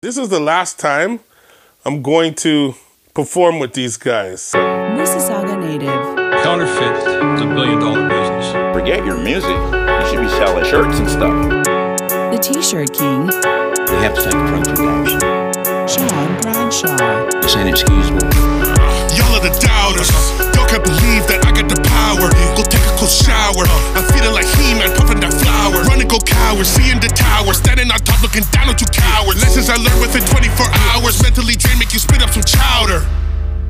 This is the last time I'm going to perform with these guys. Mississauga native. Counterfeit is a billion dollar business. Forget your music. You should be selling shirts and stuff. The T-shirt king. We have to take a production action. Sean Bradshaw. This ain't excusable. Y'all are the doubters. Y'all can't believe that I got the power. I learned within 24 hours. Mentally drained, make you spit up some chowder.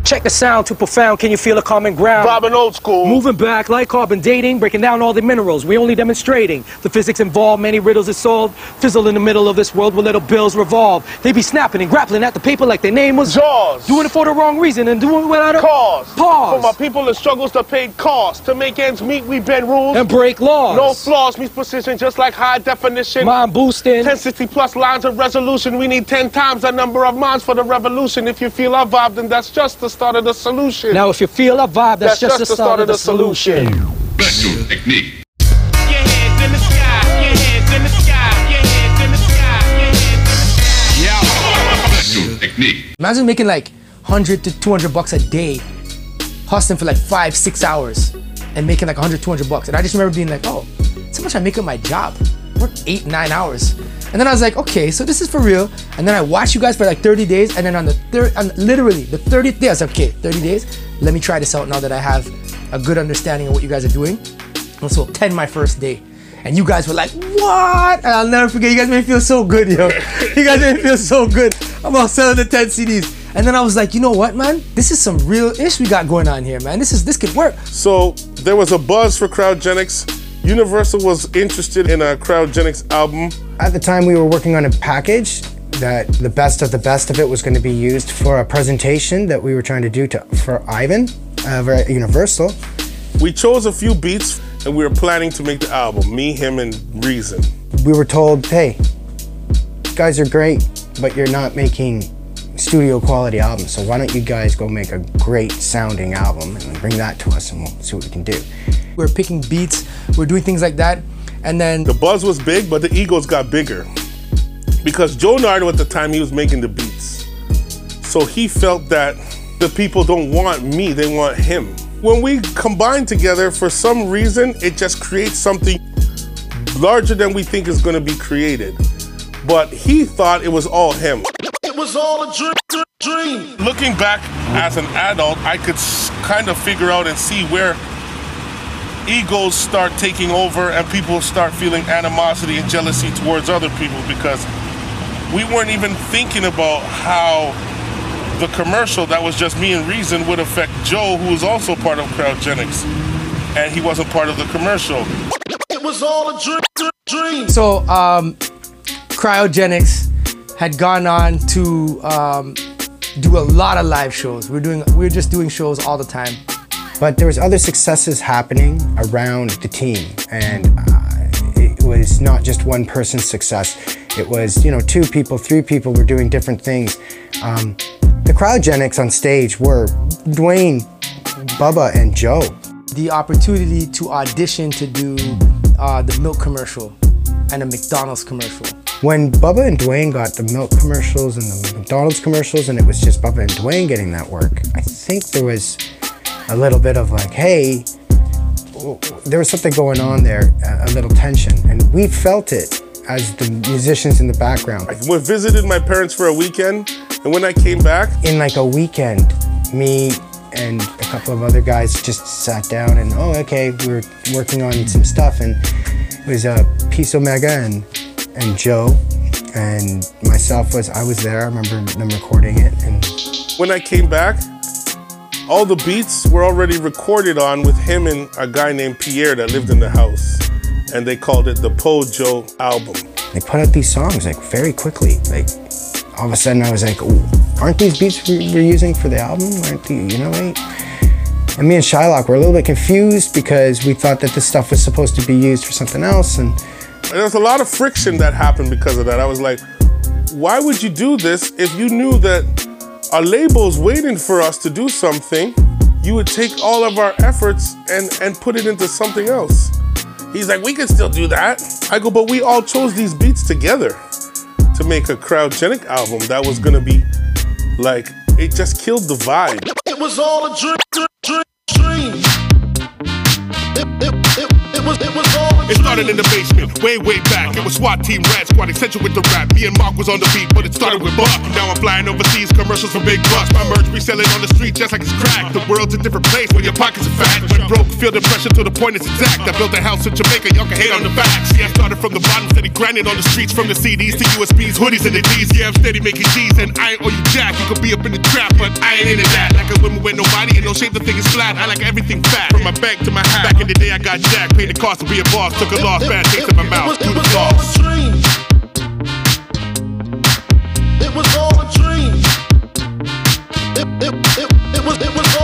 Check the sound too profound. Can you feel a common ground? Bobbing old school. Moving back like carbon dating, breaking down all the minerals. We only demonstrating the physics involved. Many riddles is solved. Fizzle in the middle of this world where little bills revolve. They be snapping and grappling at the paper like their name was Jaws. Doing it for the wrong reason and doing it without a Cause. Pause. For my people that struggles to pay costs. To make ends meet, we bend rules. and break laws. no flaws meets precision, just like high definition. Mind boosting. 1060 plus lines of resolution. We need 10 times the number of minds for the revolution. If you feel our vibe, then that's just the start of the solution. Now, if you feel a vibe, that's, just, the start, of the solution. Special technique. Your hands the sky, your hands the sky, your hands in the sky, your hands in the sky. Special technique. Imagine making like 100 to 200 bucks a day, hustling for like five, six hours, and making like 100, 200 bucks. And I just remember being like, oh, that's how much I make at my job. Work eight, nine hours. And then I was like, okay, so this is for real. And then I watched you guys for like 30 days. And then on the third, literally the 30th day, I was like, okay, 30 days. Let me try this out now that I have a good understanding of what you guys are doing. And so 10 my first day. And you guys were like, what? And I'll never forget. You guys made me feel so good, yo. you guys made me feel so good I'm about selling the 10 CDs. And then I was like, you know what, man? This is some real ish we got going on here, man. This is this could work. So there was a buzz for Crowdgenics. Universal was interested in a cryogenics album. At the time, we were working on a package that the best of the best of it was going to be used for a presentation that we were trying to do to, for Ivan uh, over at Universal. We chose a few beats and we were planning to make the album. Me, him, and Reason. We were told, hey, guys are great, but you're not making studio quality albums, so why don't you guys go make a great sounding album and bring that to us and we'll see what we can do. We are picking beats, we are doing things like that. And then The buzz was big, but the egos got bigger. Because Joe Nardo at the time, he was making the beats. So he felt that the people don't want me, they want him. When we combine together, for some reason, it just creates something larger than we think is gonna be created. But he thought it was all him. It was all a dream. dream. Looking back as an adult, I could kind of figure out and see where egos start taking over and people start feeling animosity and jealousy towards other people because we weren't even thinking about how the commercial that was just me and Reason would affect Joe, who was also part of Crowdgenics, and he wasn't part of the commercial. It was all a dream. dream. so um, Cryogenics had gone on to um, do a lot of live shows. We're doing we're just doing shows all the time. But there was other successes happening around the team, and uh, it was not just one person's success. It was, you know, two people, three people were doing different things. Um, the cryogenics on stage were Dwayne, Bubba, and Joe. The opportunity to audition to do uh, the milk commercial and a McDonald's commercial. When Bubba and Dwayne got the milk commercials and the McDonald's commercials, and it was just Bubba and Dwayne getting that work, I think there was a little bit of like, hey, there was something going on there, a little tension, and we felt it as the musicians in the background. I visited my parents for a weekend, and when I came back, In like a weekend, me and a couple of other guys just sat down and oh, okay, we were working on some stuff, and it was uh, Peace Omega and and Joe and myself was I was there. I remember them recording it, and when I came back, all the beats were already recorded on with him and a guy named Pierre that lived in the house. And they called it the Pojo album. they put out these songs like very quickly. Like all of a sudden, I was like, "Ooh, aren't these beats we- we're using for the album? Aren't the, you know, wait. And me and Shylock were a little bit confused because we thought that this stuff was supposed to be used for something else, and And there was a lot of friction that happened because of that. I was like, why would you do this if you knew that a label's waiting for us to do something? You would take all of our efforts and, and put it into something else. He's like, we can still do that. I go, but we all chose these beats together to make a cryogenic album that was gonna be like it just killed the vibe. It was all a dream. Started in the basement, way, way back. It was SWAT team, Rat Squad, essential with the rap. Me and Mark was on the beat, but it started with Buck. Now I'm flying overseas, commercials for big bucks. My merch be selling on the street just like it's crack. The world's a different place when your pockets are fat. When broke, feel the pressure to the point it's exact. I built a house in Jamaica, y'all can hate on the facts. See, I started from the bottom, steady grinding on the streets, from the CDs to USBs, hoodies, and the D's. Yeah, I'm steady making G's, and I ain't owe you jack. You could be up in the trap, but I ain't into that. Like a woman with nobody and no shape, the thing is flat. I like everything fat, from my bank to my hat. Back in the day, I got jack, paid the cost to be a boss, took a off, bad taste in my mouth. It was, all a dream. It was all a dream. It, it, it, it was, it was